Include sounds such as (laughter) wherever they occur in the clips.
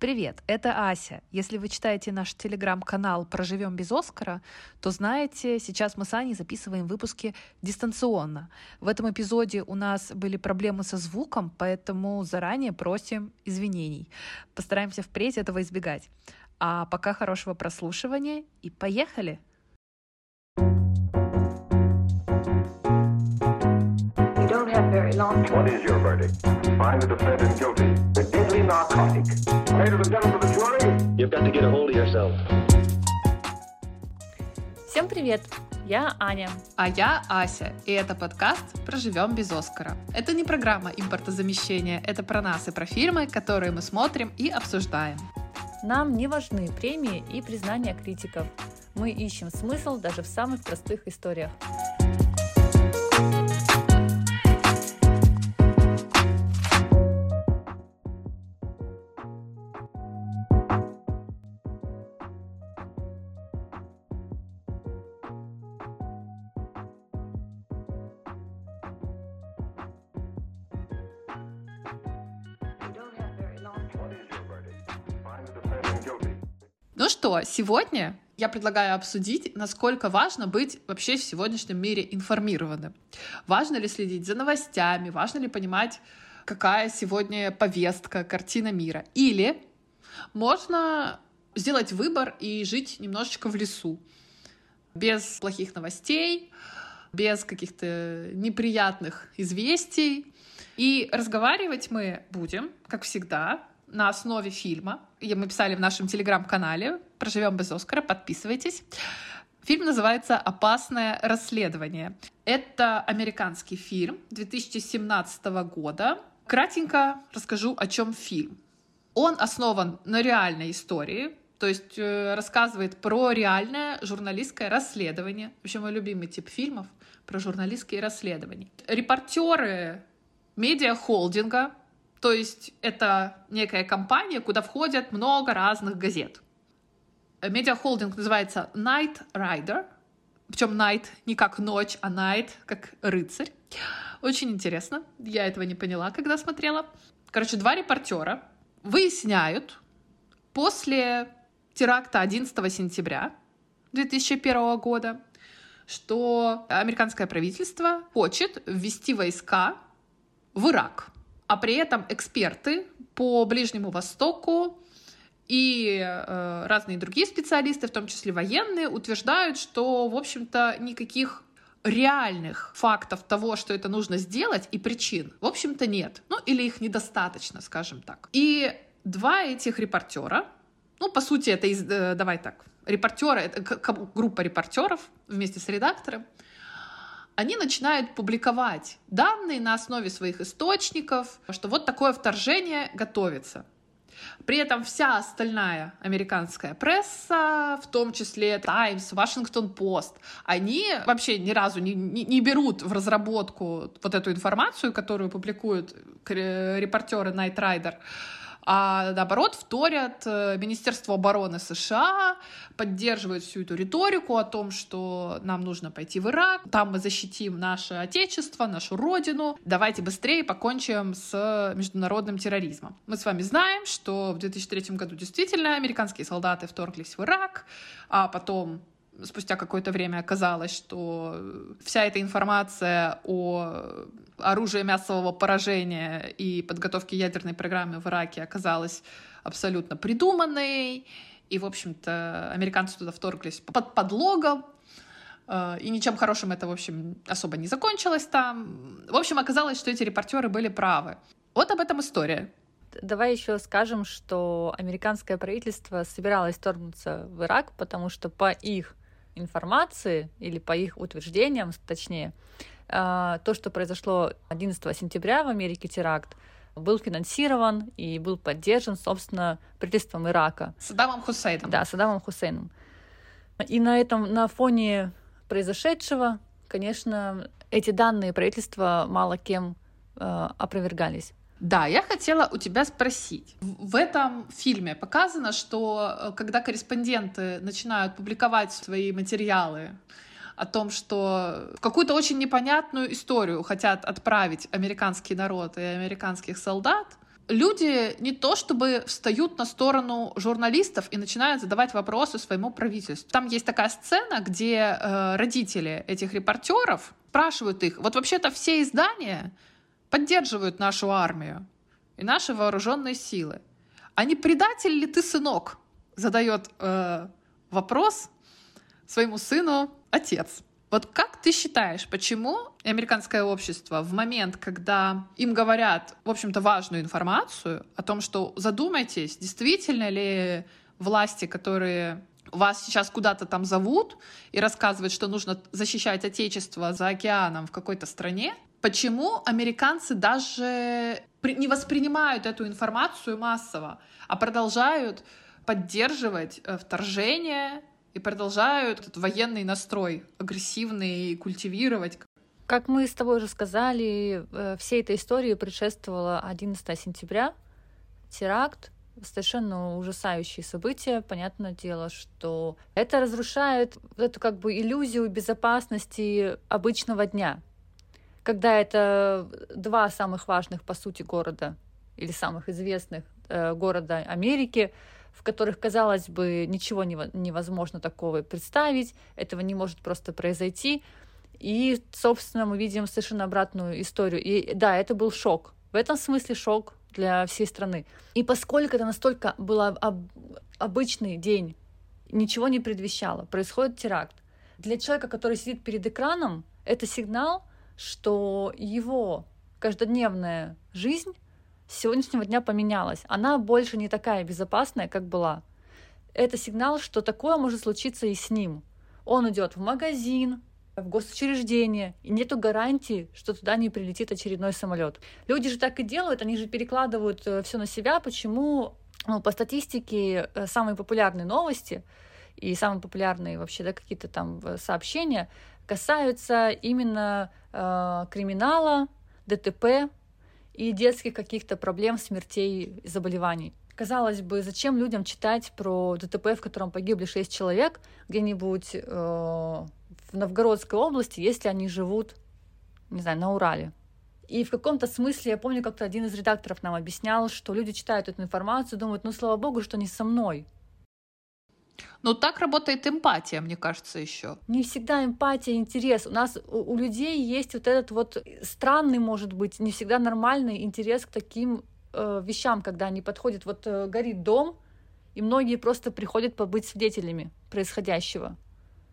Привет, это Ася. Если вы читаете наш телеграм-канал «Проживем без Оскара», то знаете, сейчас мы с Аней записываем выпуски дистанционно. В этом эпизоде у нас были проблемы со звуком, поэтому заранее просим извинений. Постараемся впредь этого избегать. А пока хорошего прослушивания и поехали! Very long What is your verdict? Find the defendant guilty. The deadly narcotic. Ladies and gentlemen of the jury. You've got to get a hold of yourself. Всем привет! Я Аня. А я Ася, и это подкаст «Проживем без Оскара». Это не программа импортозамещения, это про нас и про фильмы, которые мы смотрим и обсуждаем. Нам не важны премии и признания критиков. Мы ищем смысл даже в самых простых историях. Ну что, сегодня я предлагаю обсудить, насколько важно быть вообще в сегодняшнем мире информированным. Важно ли следить за новостями, важно ли понимать, какая сегодня повестка, картина мира. Или можно сделать выбор и жить немножечко в лесу, без плохих новостей, без каких-то неприятных известий. И разговаривать мы будем, как всегда, на основе фильма. И мы писали в нашем телеграм-канале «Проживем без Оскара», подписывайтесь. Фильм называется «Опасное расследование». Это американский фильм 2017 года. Кратенько расскажу, о чем фильм. Он основан на реальной истории, то есть э, рассказывает про реальное журналистское расследование. Вообще мой любимый тип фильмов про журналистские расследования. Репортеры медиахолдинга то есть это некая компания, куда входят много разных газет. Медиахолдинг называется Night Rider, причем Night не как ночь, а Night как рыцарь. Очень интересно. Я этого не поняла, когда смотрела. Короче, два репортера выясняют после теракта 11 сентября 2001 года, что американское правительство хочет ввести войска в Ирак а при этом эксперты по Ближнему Востоку и э, разные другие специалисты, в том числе военные, утверждают, что, в общем-то, никаких реальных фактов того, что это нужно сделать, и причин, в общем-то, нет. Ну, или их недостаточно, скажем так. И два этих репортера, ну, по сути, это, из, э, давай так, репортеры, это группа репортеров вместе с редактором, они начинают публиковать данные на основе своих источников, что вот такое вторжение готовится. При этом вся остальная американская пресса, в том числе Times, Washington Post, они вообще ни разу не, не, не берут в разработку вот эту информацию, которую публикуют репортеры Night Rider, а наоборот вторят э, Министерство обороны США, поддерживают всю эту риторику о том, что нам нужно пойти в Ирак, там мы защитим наше отечество, нашу родину, давайте быстрее покончим с международным терроризмом. Мы с вами знаем, что в 2003 году действительно американские солдаты вторглись в Ирак, а потом спустя какое-то время оказалось, что вся эта информация о оружии массового поражения и подготовке ядерной программы в Ираке оказалась абсолютно придуманной. И, в общем-то, американцы туда вторглись под подлогом, э, и ничем хорошим это, в общем, особо не закончилось там. В общем, оказалось, что эти репортеры были правы. Вот об этом история. Давай еще скажем, что американское правительство собиралось вторгнуться в Ирак, потому что по их информации, или по их утверждениям, точнее, то, что произошло 11 сентября в Америке теракт, был финансирован и был поддержан, собственно, правительством Ирака. Саддамом Хусейном. Да, Саддамом Хусейном. И на этом, на фоне произошедшего, конечно, эти данные правительства мало кем э, опровергались. Да, я хотела у тебя спросить. В этом фильме показано, что э, когда корреспонденты начинают публиковать свои материалы о том, что в какую-то очень непонятную историю хотят отправить американский народ и американских солдат, люди не то чтобы встают на сторону журналистов и начинают задавать вопросы своему правительству. Там есть такая сцена, где э, родители этих репортеров спрашивают их, вот вообще-то все издания поддерживают нашу армию и наши вооруженные силы. А не предатель ли ты, сынок? Задает э, вопрос своему сыну отец. Вот как ты считаешь, почему американское общество в момент, когда им говорят, в общем-то, важную информацию о том, что задумайтесь, действительно ли власти, которые вас сейчас куда-то там зовут и рассказывают, что нужно защищать Отечество за океаном в какой-то стране, почему американцы даже не воспринимают эту информацию массово, а продолжают поддерживать э, вторжение и продолжают этот военный настрой агрессивный культивировать. Как мы с тобой уже сказали, э, всей этой истории предшествовало 11 сентября, теракт, совершенно ужасающие события. Понятное дело, что это разрушает эту как бы иллюзию безопасности обычного дня, когда это два самых важных, по сути, города или самых известных э, города Америки — в которых, казалось бы, ничего невозможно такого представить, этого не может просто произойти. И, собственно, мы видим совершенно обратную историю. И да, это был шок. В этом смысле шок для всей страны. И поскольку это настолько был об- обычный день, ничего не предвещало, происходит теракт. Для человека, который сидит перед экраном, это сигнал, что его каждодневная жизнь с сегодняшнего дня поменялась. Она больше не такая безопасная, как была. Это сигнал, что такое может случиться и с ним. Он идет в магазин, в госучреждение, и нету гарантии, что туда не прилетит очередной самолет. Люди же так и делают, они же перекладывают э, все на себя. Почему? Ну, по статистике э, самые популярные новости и самые популярные вообще да, какие-то там э, сообщения касаются именно э, криминала, ДТП, и детских каких-то проблем, смертей, заболеваний. Казалось бы, зачем людям читать про ДТП, в котором погибли шесть человек где-нибудь э, в Новгородской области, если они живут, не знаю, на Урале? И в каком-то смысле, я помню, как-то один из редакторов нам объяснял, что люди читают эту информацию, думают, ну, слава богу, что не со мной. Ну, так работает эмпатия, мне кажется, еще. Не всегда эмпатия, интерес. У нас у, у людей есть вот этот вот странный, может быть, не всегда нормальный интерес к таким э, вещам, когда они подходят. Вот э, горит дом, и многие просто приходят побыть свидетелями происходящего.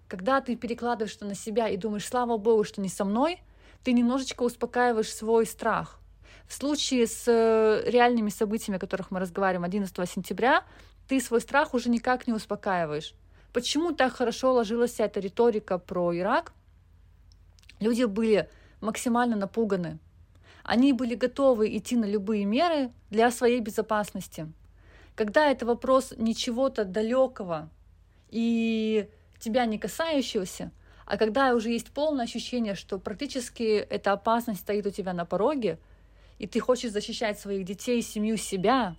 Когда ты перекладываешь это на себя и думаешь, слава богу, что не со мной, ты немножечко успокаиваешь свой страх. В случае с э, реальными событиями, о которых мы разговариваем 11 сентября, ты свой страх уже никак не успокаиваешь. Почему так хорошо ложилась вся эта риторика про Ирак? Люди были максимально напуганы. Они были готовы идти на любые меры для своей безопасности. Когда это вопрос не чего-то далекого и тебя не касающегося, а когда уже есть полное ощущение, что практически эта опасность стоит у тебя на пороге, и ты хочешь защищать своих детей, семью, себя,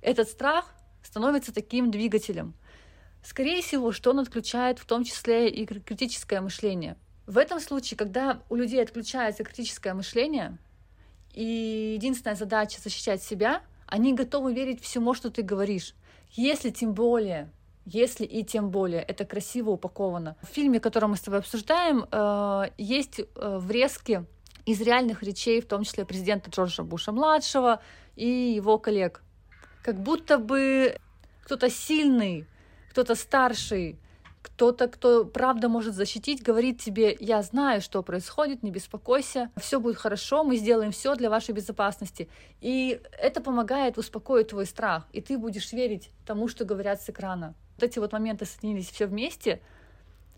этот страх становится таким двигателем. Скорее всего, что он отключает в том числе и критическое мышление. В этом случае, когда у людей отключается критическое мышление, и единственная задача защищать себя, они готовы верить всему, что ты говоришь. Если тем более, если и тем более это красиво упаковано. В фильме, который мы с тобой обсуждаем, э, есть э, врезки из реальных речей, в том числе президента Джорджа Буша-младшего и его коллег как будто бы кто-то сильный, кто-то старший, кто-то, кто правда может защитить, говорит тебе, я знаю, что происходит, не беспокойся, все будет хорошо, мы сделаем все для вашей безопасности. И это помогает успокоить твой страх, и ты будешь верить тому, что говорят с экрана. Вот эти вот моменты соединились все вместе.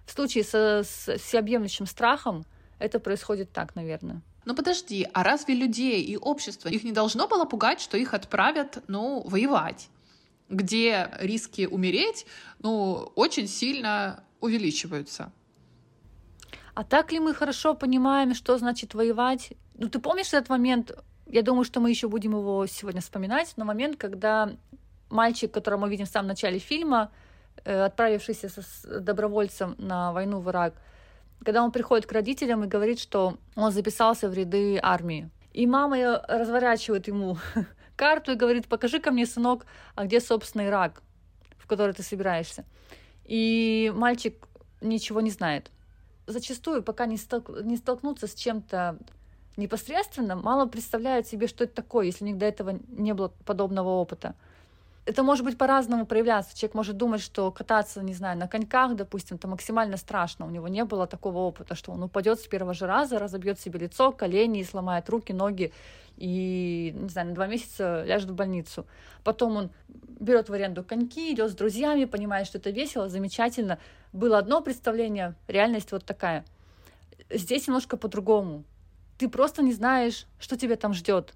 В случае со, с всеобъемлющим страхом это происходит так, наверное. Но подожди, а разве людей и общество, их не должно было пугать, что их отправят, ну, воевать? где риски умереть, ну, очень сильно увеличиваются. А так ли мы хорошо понимаем, что значит воевать? Ну, ты помнишь этот момент? Я думаю, что мы еще будем его сегодня вспоминать, но момент, когда мальчик, которого мы видим в самом начале фильма, э, отправившийся с добровольцем на войну в Ирак, когда он приходит к родителям и говорит, что он записался в ряды армии. И мама разворачивает ему (laughs) карту и говорит, покажи ко мне, сынок, а где, собственно, Ирак, в который ты собираешься. И мальчик ничего не знает. Зачастую, пока не, столк... не столкнуться с чем-то непосредственно, мало представляют себе, что это такое, если у них до этого не было подобного опыта это может быть по-разному проявляться. Человек может думать, что кататься, не знаю, на коньках, допустим, это максимально страшно. У него не было такого опыта, что он упадет с первого же раза, разобьет себе лицо, колени, сломает руки, ноги и, не знаю, на два месяца ляжет в больницу. Потом он берет в аренду коньки, идет с друзьями, понимает, что это весело, замечательно. Было одно представление, реальность вот такая. Здесь немножко по-другому. Ты просто не знаешь, что тебя там ждет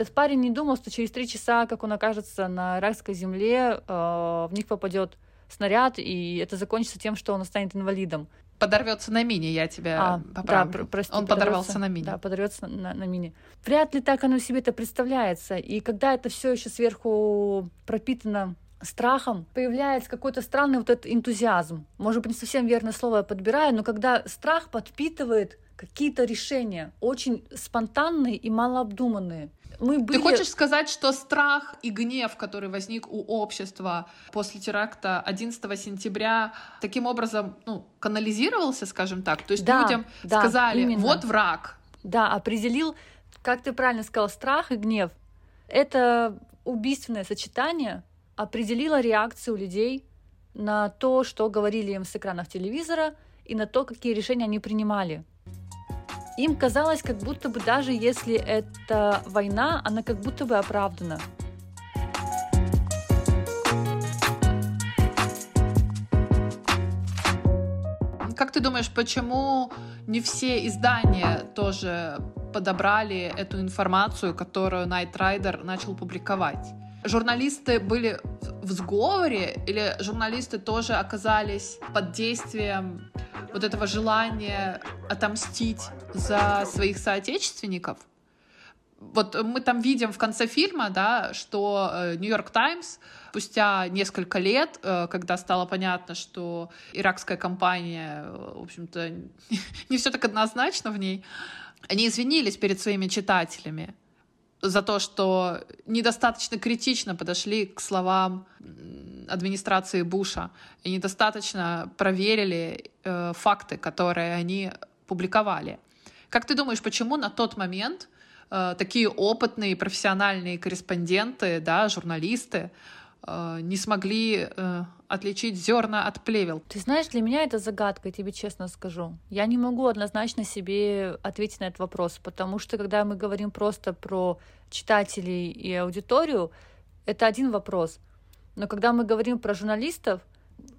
этот парень не думал, что через три часа, как он окажется на иракской земле, э, в них попадет снаряд, и это закончится тем, что он станет инвалидом. Подорвется на мине, я тебя а, поправлю. Да, про- прости, он подорвался на мине. Да, подорвется на, на мине. Вряд ли так оно себе это представляется. И когда это все еще сверху пропитано страхом, появляется какой-то странный вот этот энтузиазм. Может быть, не совсем верное слово я подбираю, но когда страх подпитывает какие-то решения, очень спонтанные и малообдуманные мы были... Ты хочешь сказать, что страх и гнев, который возник у общества после теракта 11 сентября, таким образом ну, канализировался, скажем так? То есть да, людям да, сказали, именно. вот враг. Да, определил, как ты правильно сказал, страх и гнев. Это убийственное сочетание определило реакцию людей на то, что говорили им с экранов телевизора, и на то, какие решения они принимали. Им казалось, как будто бы даже если это война, она как будто бы оправдана. Как ты думаешь, почему не все издания тоже подобрали эту информацию, которую Night Rider начал публиковать? Журналисты были в сговоре или журналисты тоже оказались под действием вот этого желания отомстить за своих соотечественников. Вот мы там видим в конце фильма, да, что Нью-Йорк э, Таймс спустя несколько лет, э, когда стало понятно, что иракская компания, э, в общем-то, (laughs) не все так однозначно в ней, они извинились перед своими читателями за то, что недостаточно критично подошли к словам администрации Буша и недостаточно проверили э, факты, которые они публиковали. Как ты думаешь, почему на тот момент э, такие опытные профессиональные корреспонденты, да, журналисты э, не смогли э, отличить зерна от плевел? Ты знаешь, для меня это загадка, я тебе честно скажу. Я не могу однозначно себе ответить на этот вопрос, потому что когда мы говорим просто про читателей и аудиторию, это один вопрос — но когда мы говорим про журналистов,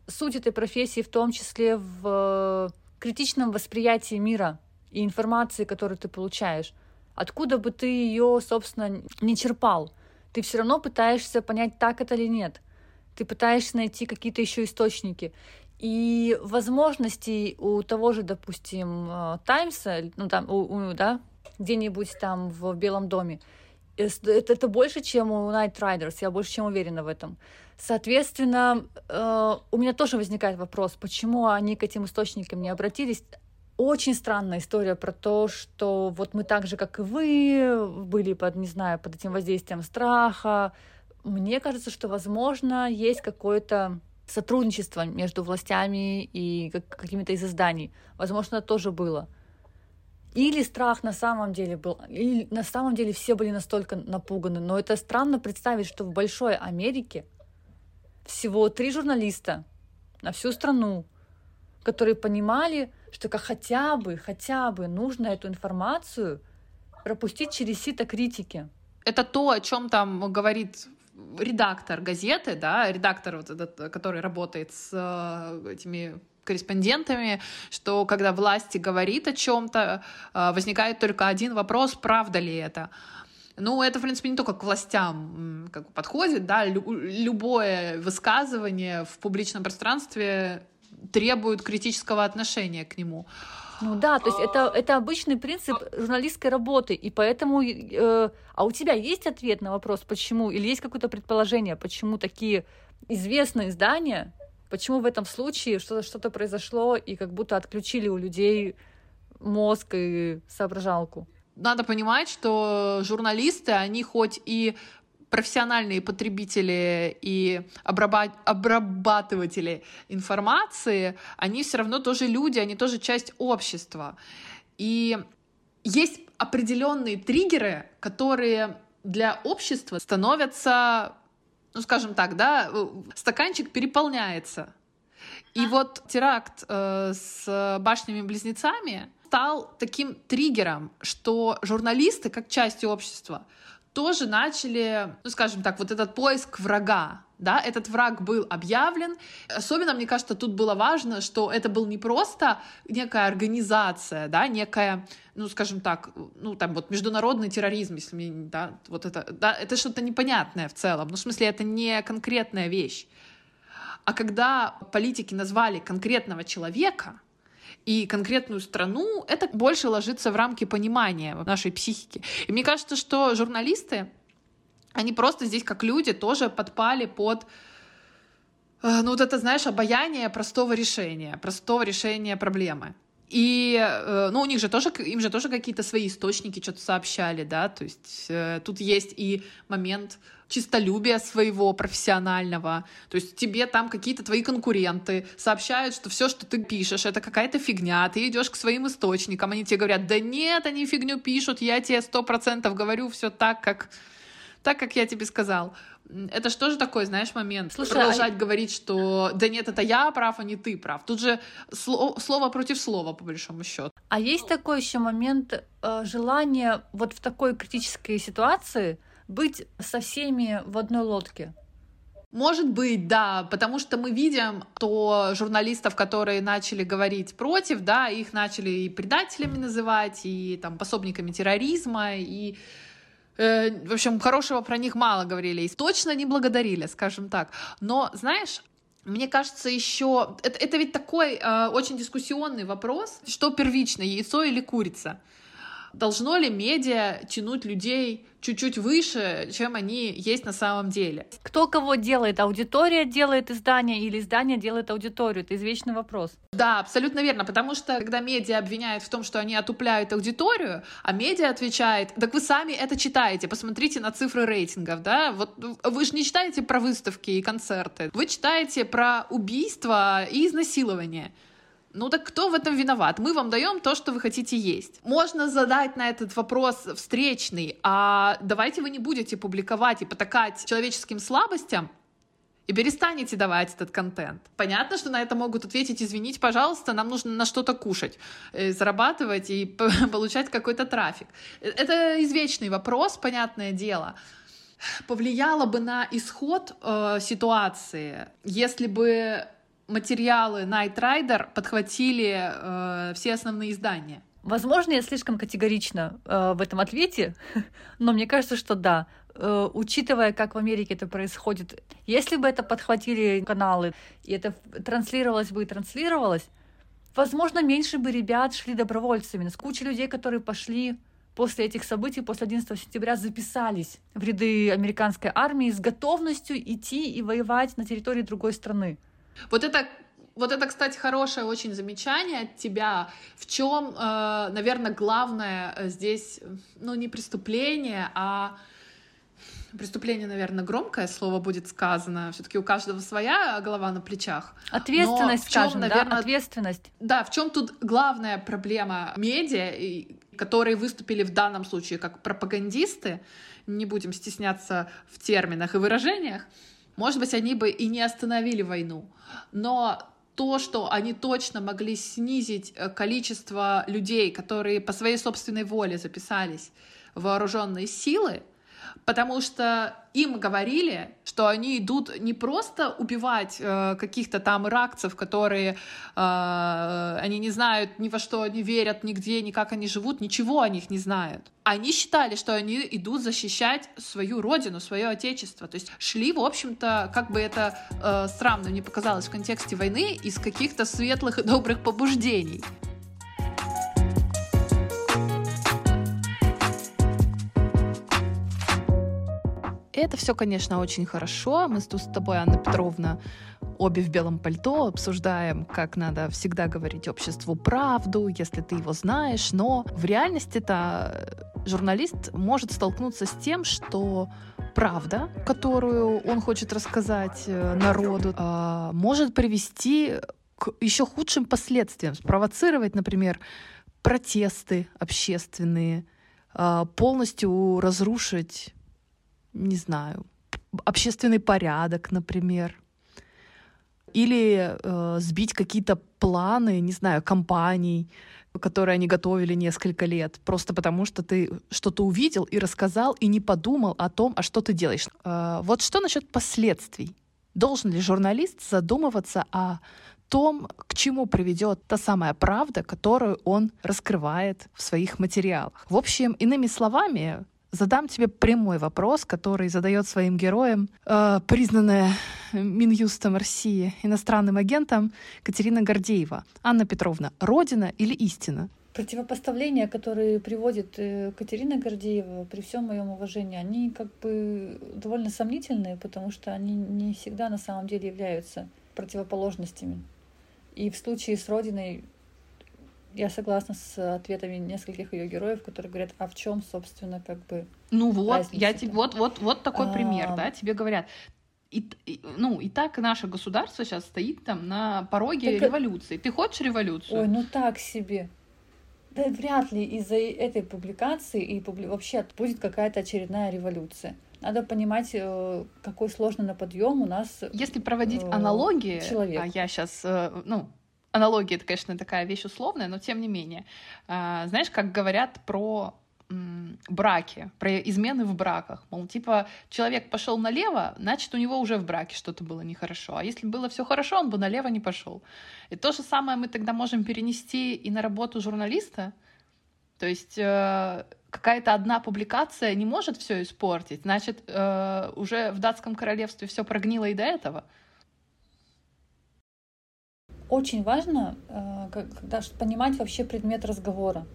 суть этой профессии в том числе в э, критичном восприятии мира и информации, которую ты получаешь. Откуда бы ты ее, собственно, не черпал, ты все равно пытаешься понять, так это или нет. Ты пытаешься найти какие-то еще источники. И возможностей у того же, допустим, э, Таймса, ну там, у, у, да, где-нибудь там в Белом доме, это, это больше, чем у Night Riders, я больше чем уверена в этом. Соответственно, э, у меня тоже возникает вопрос, почему они к этим источникам не обратились. Очень странная история про то, что вот мы так же, как и вы, были под, не знаю, под этим воздействием страха. Мне кажется, что, возможно, есть какое-то сотрудничество между властями и какими-то из изданий. Возможно, тоже было. Или страх на самом деле был, или на самом деле все были настолько напуганы. Но это странно представить, что в большой Америке всего три журналиста на всю страну, которые понимали, что как хотя бы, хотя бы нужно эту информацию пропустить через сито критики. Это то, о чем там говорит редактор газеты, да, редактор, вот этот, который работает с э, этими корреспондентами, что когда власти говорит о чем-то, э, возникает только один вопрос, правда ли это. Ну, это, в принципе, не только к властям как подходит, да, любое высказывание в публичном пространстве требует критического отношения к нему. Ну да, то есть это, это обычный принцип журналистской работы, и поэтому... Э, а у тебя есть ответ на вопрос, почему? Или есть какое-то предположение, почему такие известные издания, почему в этом случае что-то что произошло, и как будто отключили у людей мозг и соображалку? надо понимать, что журналисты, они хоть и профессиональные потребители и обрабатыватели информации, они все равно тоже люди, они тоже часть общества. И есть определенные триггеры, которые для общества становятся, ну скажем так, да, стаканчик переполняется. И вот теракт э, с башнями-близнецами стал таким триггером, что журналисты, как часть общества, тоже начали, ну, скажем так, вот этот поиск врага, да, этот враг был объявлен. Особенно, мне кажется, тут было важно, что это был не просто некая организация, да, некая, ну, скажем так, ну, там вот международный терроризм, если мне, да, вот это, да, это что-то непонятное в целом, ну, в смысле, это не конкретная вещь. А когда политики назвали конкретного человека, и конкретную страну, это больше ложится в рамки понимания нашей психики. И мне кажется, что журналисты, они просто здесь как люди тоже подпали под э, ну вот это, знаешь, обаяние простого решения, простого решения проблемы. И, э, ну, у них же тоже, им же тоже какие-то свои источники что-то сообщали, да, то есть э, тут есть и момент чистолюбия своего профессионального. То есть тебе там какие-то твои конкуренты сообщают, что все, что ты пишешь, это какая-то фигня. Ты идешь к своим источникам, они тебе говорят, да нет, они фигню пишут, я тебе сто процентов говорю все так, как так, как я тебе сказал. Это что же такой, знаешь, момент? Слушай, Продолжать а... говорить, что да нет, это я прав, а не ты прав. Тут же слово, слово против слова, по большому счету. А есть такой еще момент э, желания вот в такой критической ситуации быть со всеми в одной лодке? Может быть, да, потому что мы видим, то журналистов, которые начали говорить против, да, их начали и предателями называть, и там пособниками терроризма, и э, в общем, хорошего про них мало говорили, и точно не благодарили, скажем так. Но, знаешь, мне кажется, еще это, это ведь такой э, очень дискуссионный вопрос, что первично, яйцо или курица. Должно ли медиа тянуть людей чуть-чуть выше, чем они есть на самом деле? Кто кого делает? Аудитория делает издание или издание делает аудиторию? Это извечный вопрос. Да, абсолютно верно, потому что когда медиа обвиняют в том, что они отупляют аудиторию, а медиа отвечает, так вы сами это читаете, посмотрите на цифры рейтингов, да, вот вы же не читаете про выставки и концерты, вы читаете про убийства и изнасилование. Ну так кто в этом виноват? Мы вам даем то, что вы хотите есть. Можно задать на этот вопрос встречный, а давайте вы не будете публиковать и потакать человеческим слабостям, и перестанете давать этот контент. Понятно, что на это могут ответить, извините, пожалуйста, нам нужно на что-то кушать, э, зарабатывать и (laughs) получать какой-то трафик. Это извечный вопрос, понятное дело. Повлияло бы на исход э, ситуации, если бы материалы Night Rider подхватили э, все основные издания? Возможно, я слишком категорично э, в этом ответе, (laughs) но мне кажется, что да. Э, учитывая, как в Америке это происходит, если бы это подхватили каналы, и это транслировалось бы и транслировалось, возможно, меньше бы ребят шли добровольцами. С кучей людей, которые пошли после этих событий, после 11 сентября, записались в ряды американской армии с готовностью идти и воевать на территории другой страны. Вот это вот это, кстати, хорошее очень замечание от тебя. В чем, э, наверное, главное э, здесь, ну, не преступление, а преступление, наверное, громкое слово будет сказано. Все-таки у каждого своя голова на плечах. Ответственность, чем, скажем, наверное, да? Ответственность. Да, в чем тут главная проблема медиа, которые выступили в данном случае как пропагандисты, не будем стесняться в терминах и выражениях, может быть, они бы и не остановили войну, но то, что они точно могли снизить э, количество людей, которые по своей собственной воле записались в вооруженные силы, потому что им говорили, что они идут не просто убивать э, каких-то там иракцев, которые э, они не знают ни во что не верят, нигде, ни как они живут, ничего о них не знают. Они считали, что они идут защищать свою родину, свое отечество. То есть шли, в общем-то, как бы это э, странно не показалось в контексте войны, из каких-то светлых и добрых побуждений. Это все, конечно, очень хорошо. Мы тут с тобой, Анна Петровна, обе в белом пальто обсуждаем, как надо всегда говорить обществу правду, если ты его знаешь. Но в реальности-то журналист может столкнуться с тем, что правда, которую он хочет рассказать э, народу, а, может привести к еще худшим последствиям, спровоцировать, например, протесты общественные, а, полностью разрушить, не знаю, общественный порядок, например, или э, сбить какие-то планы, не знаю, компаний, которые они готовили несколько лет, просто потому что ты что-то увидел и рассказал, и не подумал о том, а что ты делаешь. Э, вот что насчет последствий? Должен ли журналист задумываться о том, к чему приведет та самая правда, которую он раскрывает в своих материалах. В общем, иными словами, задам тебе прямой вопрос, который задает своим героям э, признанная Минюстом России иностранным агентом Катерина Гордеева. Анна Петровна, родина или истина? Противопоставления, которые приводит э, Катерина Гордеева, при всем моем уважении, они как бы довольно сомнительные, потому что они не всегда на самом деле являются противоположностями. И в случае с Родиной я согласна с ответами нескольких ее героев, которые говорят, а в чем, собственно, как бы. Ну вот, я тебе вот вот вот такой а... пример, да, тебе говорят. И, и, ну, и так наше государство сейчас стоит там на пороге так... революции. Ты хочешь революцию? Ой, ну так себе. Да вряд ли из-за этой публикации и публи... вообще будет какая-то очередная революция. Надо понимать, э, какой сложный на подъем у нас. Если проводить э, аналогии, человек. А я сейчас, э, ну, аналогия это, конечно, такая вещь условная, но тем не менее. А, знаешь, как говорят про браки, про измены в браках. Мол, типа, человек пошел налево, значит, у него уже в браке что-то было нехорошо. А если было все хорошо, он бы налево не пошел. И то же самое мы тогда можем перенести и на работу журналиста. То есть э, какая-то одна публикация не может все испортить, значит, э, уже в датском королевстве все прогнило и до этого очень важно э, когда, понимать вообще предмет разговора.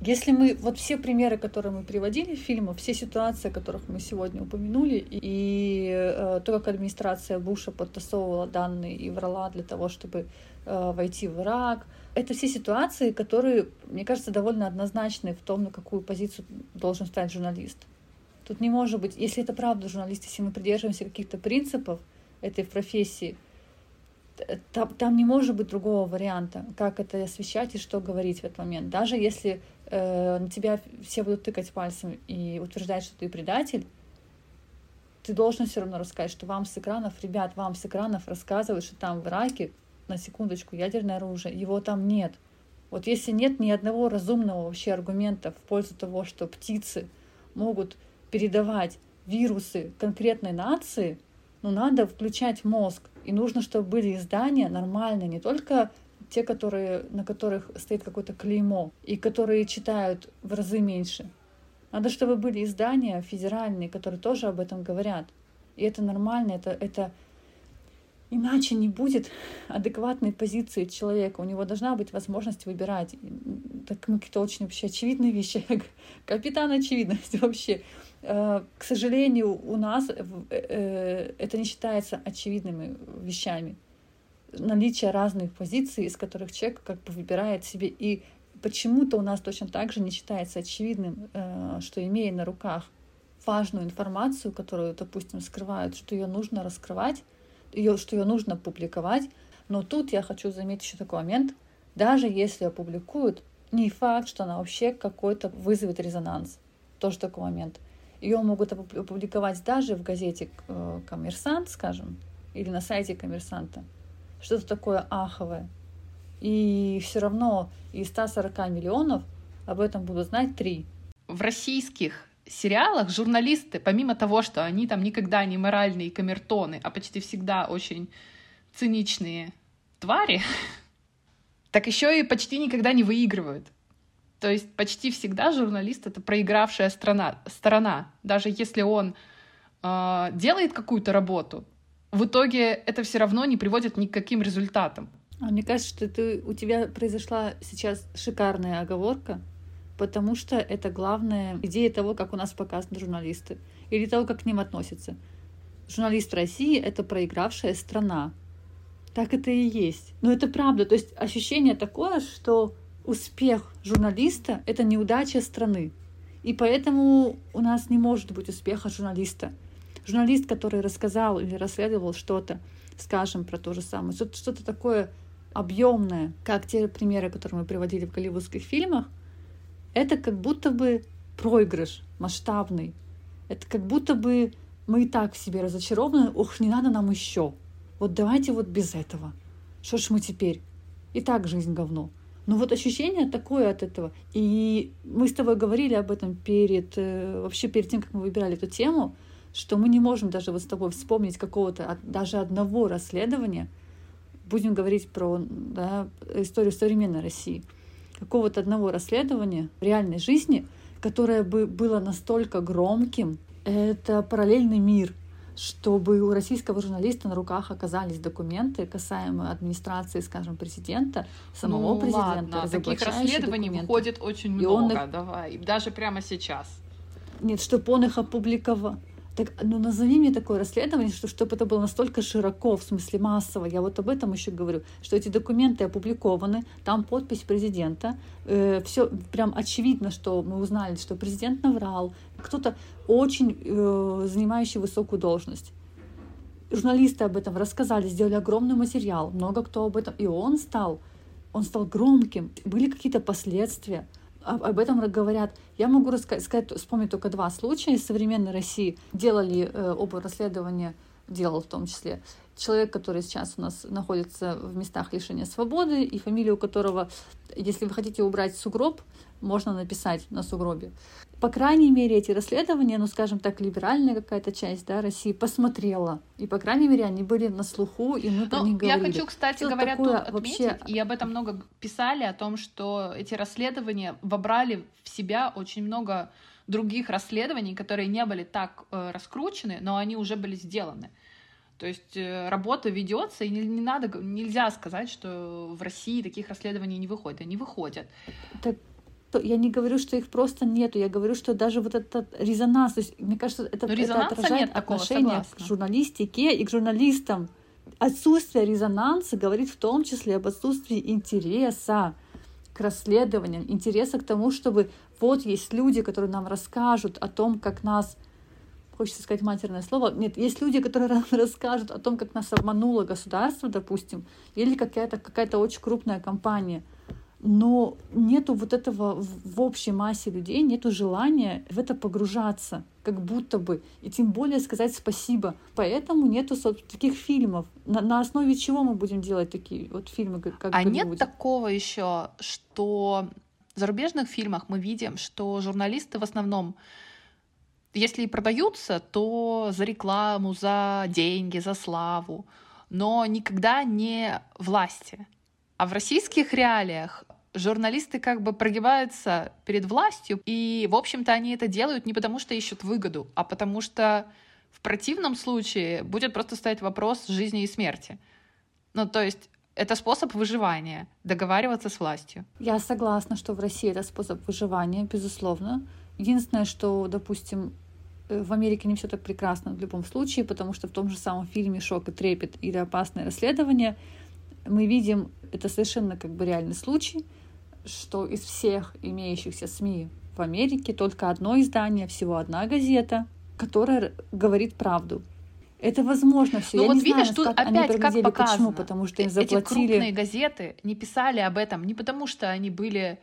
Если мы, вот все примеры, которые мы приводили в фильмах, все ситуации, о которых мы сегодня упомянули, и э, то, как администрация Буша подтасовывала данные и врала для того, чтобы э, войти в Ирак, это все ситуации, которые, мне кажется, довольно однозначны в том, на какую позицию должен стать журналист. Тут не может быть, если это правда журналист, если мы придерживаемся каких-то принципов этой профессии, там, там не может быть другого варианта, как это освещать и что говорить в этот момент. Даже если э, на тебя все будут тыкать пальцем и утверждать, что ты предатель, ты должен все равно рассказать, что вам с экранов, ребят, вам с экранов рассказывают, что там в Ираке, на секундочку, ядерное оружие, его там нет. Вот если нет ни одного разумного вообще аргумента в пользу того, что птицы могут передавать вирусы конкретной нации, ну надо включать мозг, и нужно, чтобы были издания нормальные, не только те, которые, на которых стоит какое-то клеймо, и которые читают в разы меньше. Надо, чтобы были издания федеральные, которые тоже об этом говорят. И это нормально, это, это Иначе не будет адекватной позиции человека. У него должна быть возможность выбирать. Так, ну, какие-то очень вообще очевидные вещи. (laughs) Капитан очевидность вообще. Э, к сожалению, у нас э, э, это не считается очевидными вещами. Наличие разных позиций, из которых человек как бы выбирает себе. И почему-то у нас точно так же не считается очевидным, что имея на руках важную информацию, которую, допустим, скрывают, что ее нужно раскрывать, что ее нужно публиковать. Но тут я хочу заметить еще такой момент. Даже если опубликуют, не факт, что она вообще какой-то вызовет резонанс. Тоже такой момент. Ее могут опубликовать даже в газете э, «Коммерсант», скажем, или на сайте «Коммерсанта». Что-то такое аховое. И все равно из 140 миллионов об этом будут знать три. В российских сериалах журналисты, помимо того, что они там никогда не моральные камертоны, а почти всегда очень циничные твари, (laughs) так еще и почти никогда не выигрывают. То есть почти всегда журналист это проигравшая страна, сторона. Даже если он э, делает какую-то работу, в итоге это все равно не приводит ни к каким результатам. А мне кажется, что ты, у тебя произошла сейчас шикарная оговорка, потому что это главная идея того, как у нас показаны журналисты, или того, как к ним относятся. Журналист России — это проигравшая страна. Так это и есть. Но это правда. То есть ощущение такое, что успех журналиста — это неудача страны. И поэтому у нас не может быть успеха журналиста. Журналист, который рассказал или расследовал что-то, скажем, про то же самое, что-то такое объемное, как те примеры, которые мы приводили в голливудских фильмах, это как будто бы проигрыш масштабный. Это как будто бы мы и так в себе разочарованы, ох, не надо нам еще. Вот давайте вот без этого. Что ж мы теперь? И так жизнь говно. Но вот ощущение такое от этого. И мы с тобой говорили об этом перед, э, вообще перед тем, как мы выбирали эту тему, что мы не можем даже вот с тобой вспомнить какого-то, даже одного расследования, будем говорить про да, историю современной России, какого-то одного расследования в реальной жизни, которое бы было настолько громким, это параллельный мир, чтобы у российского журналиста на руках оказались документы, касаемые администрации, скажем, президента, самого ну, президента. Ладно, таких расследований документы. выходит очень много, и он их... давай, даже прямо сейчас. Нет, чтобы он их опубликовал. Так, ну назови мне такое расследование, что, чтобы это было настолько широко, в смысле массово. Я вот об этом еще говорю, что эти документы опубликованы, там подпись президента, э, все прям очевидно, что мы узнали, что президент наврал, кто-то очень э, занимающий высокую должность. Журналисты об этом рассказали, сделали огромный материал, много кто об этом, и он стал, он стал громким, были какие-то последствия об этом говорят. Я могу рассказать, вспомнить только два случая из современной России. Делали э, оба расследования, делал в том числе человек, который сейчас у нас находится в местах лишения свободы, и фамилию которого, если вы хотите убрать сугроб, можно написать на сугробе. По крайней мере, эти расследования, ну, скажем так, либеральная какая-то часть да, России посмотрела. И, по крайней мере, они были на слуху, и мы про ну, них говорили. Я хочу, кстати Что говоря, тут отметить, вообще... и об этом много писали, о том, что эти расследования вобрали в себя очень много других расследований, которые не были так э, раскручены, но они уже были сделаны. То есть э, работа ведется, и не, не надо, нельзя сказать, что в России таких расследований не выходит. Они выходят. Так я не говорю, что их просто нету, я говорю, что даже вот этот резонанс, то есть, мне кажется, это, это отражает отношение такого, к журналистике и к журналистам. Отсутствие резонанса говорит в том числе об отсутствии интереса к расследованиям, интереса к тому, чтобы вот есть люди, которые нам расскажут о том, как нас хочется сказать матерное слово. Нет, есть люди, которые (laughs) нам расскажут о том, как нас обмануло государство, допустим, или какая-то какая очень крупная компания — но нету вот этого в общей массе людей, нету желания в это погружаться, как будто бы, и тем более сказать спасибо. Поэтому нету таких фильмов. На, на основе чего мы будем делать такие вот фильмы, как, как А нет такого еще, что в зарубежных фильмах мы видим, что журналисты в основном если и продаются, то за рекламу, за деньги, за славу, но никогда не власти. А в российских реалиях журналисты как бы прогибаются перед властью, и, в общем-то, они это делают не потому, что ищут выгоду, а потому что в противном случае будет просто стоять вопрос жизни и смерти. Ну, то есть это способ выживания, договариваться с властью. Я согласна, что в России это способ выживания, безусловно. Единственное, что, допустим, э, в Америке не все так прекрасно в любом случае, потому что в том же самом фильме «Шок и трепет» или «Опасное расследование» мы видим, это совершенно как бы реальный случай, что из всех имеющихся СМИ в Америке только одно издание, всего одна газета, которая говорит правду. Это возможно все. Ну Я вот видишь, знаю, тут как опять как показано. Почему? Потому что им заплатили. Эти крупные газеты не писали об этом не потому, что они были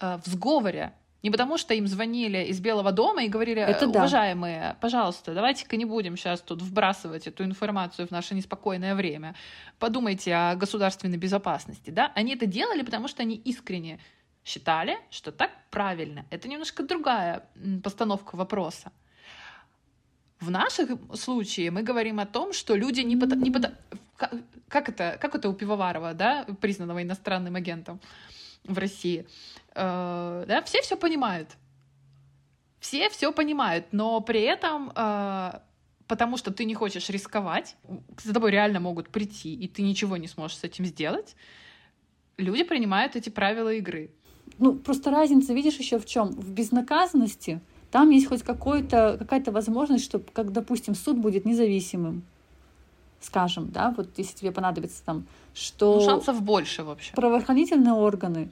э, в сговоре, не потому, что им звонили из Белого дома и говорили, это уважаемые, да. пожалуйста, давайте-ка не будем сейчас тут вбрасывать эту информацию в наше неспокойное время. Подумайте о государственной безопасности. Да? Они это делали, потому что они искренне считали, что так правильно. Это немножко другая постановка вопроса. В наших случае мы говорим о том, что люди не, под, не под, как это, как это у Пивоварова, да, признанного иностранным агентом в России, э, да, все все понимают. Все все понимают, но при этом, э, потому что ты не хочешь рисковать, за тобой реально могут прийти, и ты ничего не сможешь с этим сделать, люди принимают эти правила игры. Ну, просто разница, видишь, еще в чем? В безнаказанности там есть хоть какая-то возможность, что, как, допустим, суд будет независимым скажем, да, вот если тебе понадобится там, что... Ну, шансов больше, в общем. Правоохранительные органы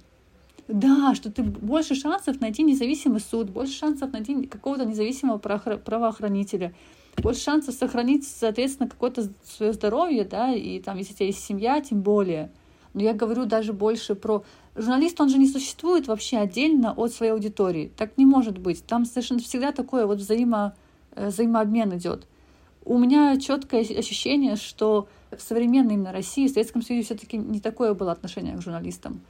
Да, что ты больше шансов найти независимый суд, больше шансов найти какого-то независимого правоохранителя, больше шансов сохранить, соответственно, какое-то свое здоровье, да, и там, если у тебя есть семья, тем более. Но я говорю даже больше про... Журналист, он же не существует вообще отдельно от своей аудитории. Так не может быть. Там совершенно всегда такое вот взаимо, э, взаимообмен идет. У меня четкое ощущение, что в современной именно России, в Советском Союзе все-таки не такое было отношение к журналистам.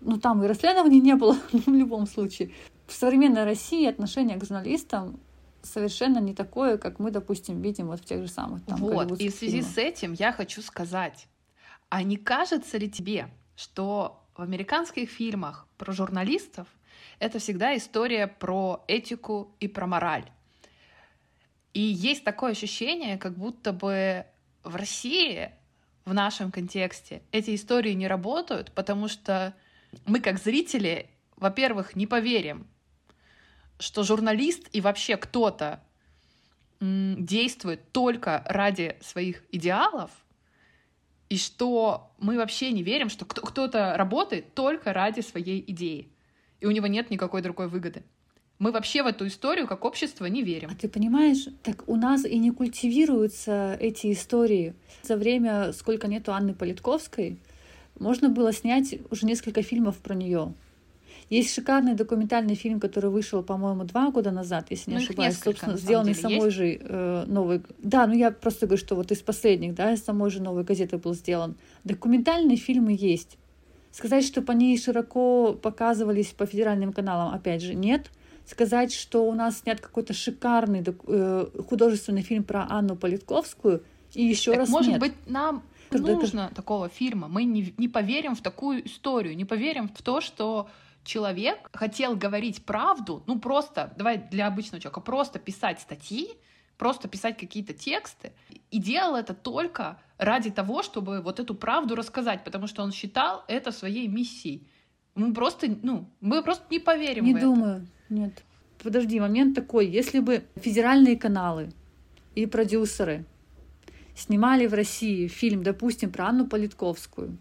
Ну, там и расследований не было (laughs) в любом случае. В современной России отношение к журналистам совершенно не такое, как мы, допустим, видим вот в тех же самых там Вот, и в связи фильмах. с этим я хочу сказать, а не кажется ли тебе, что в американских фильмах про журналистов это всегда история про этику и про мораль? И есть такое ощущение, как будто бы в России, в нашем контексте, эти истории не работают, потому что мы, как зрители, во-первых, не поверим, что журналист и вообще кто-то действует только ради своих идеалов, и что мы вообще не верим, что кто-то работает только ради своей идеи, и у него нет никакой другой выгоды. Мы вообще в эту историю как общество не верим. А ты понимаешь, так у нас и не культивируются эти истории. За время, сколько нету Анны Политковской, можно было снять уже несколько фильмов про нее. Есть шикарный документальный фильм, который вышел, по-моему, два года назад, если не ну, ошибаюсь, собственно, сделанный деле, самой есть? же э, новой. Да, ну я просто говорю, что вот из последних, да, из самой же новой газеты был сделан. Документальные фильмы есть. Сказать, что по ней широко показывались по федеральным каналам, опять же, нет. Сказать, что у нас снят какой-то шикарный э, художественный фильм про Анну Политковскую, и еще так, раз может нет. быть, нам нужно это... такого фильма. Мы не, не поверим в такую историю, не поверим в то, что человек хотел говорить правду, ну просто, давай для обычного человека, просто писать статьи, просто писать какие-то тексты, и делал это только ради того, чтобы вот эту правду рассказать, потому что он считал это своей миссией. Мы просто, ну, мы просто не поверим не в думаю, это. Нет. Подожди, момент такой, если бы федеральные каналы и продюсеры снимали в России фильм, допустим, про Анну Политковскую,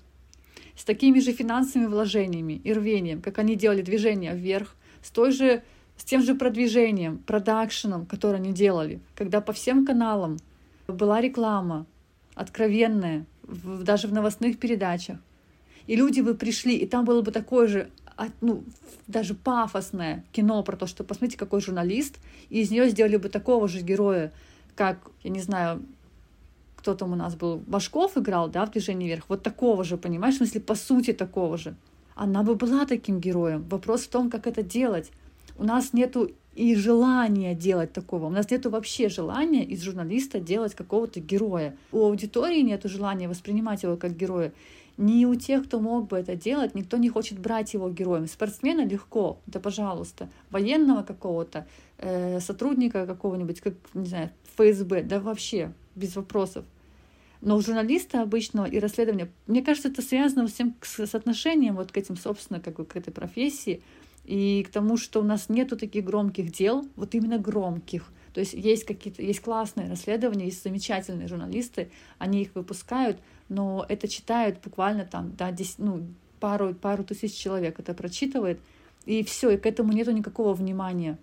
с такими же финансовыми вложениями и рвением, как они делали движение вверх, с той же с тем же продвижением, продакшеном, который они делали, когда по всем каналам была реклама откровенная, в, даже в новостных передачах. И люди бы пришли, и там было бы такое же, ну, даже пафосное кино про то, что посмотрите, какой журналист, и из нее сделали бы такого же героя, как, я не знаю, кто там у нас был, Башков играл, да, в «Движении вверх», вот такого же, понимаешь, в смысле, по сути такого же. Она бы была таким героем. Вопрос в том, как это делать. У нас нету и желания делать такого. У нас нету вообще желания из журналиста делать какого-то героя. У аудитории нету желания воспринимать его как героя. Ни у тех, кто мог бы это делать, никто не хочет брать его героем. Спортсмена легко, да пожалуйста. Военного какого-то, э, сотрудника какого-нибудь, как, не знаю, ФСБ, да вообще без вопросов. Но у журналиста обычного и расследования, мне кажется, это связано всем с отношением вот к этим, собственно, как бы к этой профессии и к тому, что у нас нету таких громких дел, вот именно громких. То есть есть какие-то, есть классные расследования, есть замечательные журналисты, они их выпускают, но это читают буквально там, да, 10, ну, пару, пару тысяч человек это прочитывает, и все, и к этому нету никакого внимания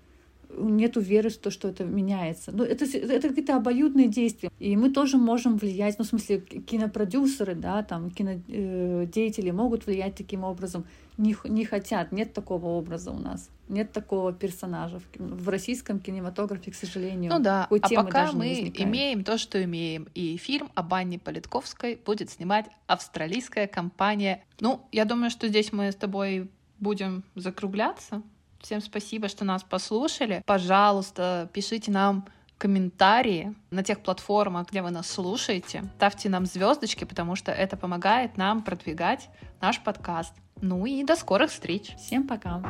нету веры в то, что это меняется. Ну, это, это какие-то обоюдные действия. И мы тоже можем влиять, ну, в смысле, кинопродюсеры, да, там, кинодеятели могут влиять таким образом. Не, не хотят, нет такого образа у нас. Нет такого персонажа в, в российском кинематографе, к сожалению. Ну да, а пока мы имеем то, что имеем. И фильм об Анне Политковской будет снимать австралийская компания. Ну, я думаю, что здесь мы с тобой будем закругляться. Всем спасибо, что нас послушали. Пожалуйста, пишите нам комментарии на тех платформах, где вы нас слушаете. Ставьте нам звездочки, потому что это помогает нам продвигать наш подкаст. Ну и до скорых встреч. Всем пока.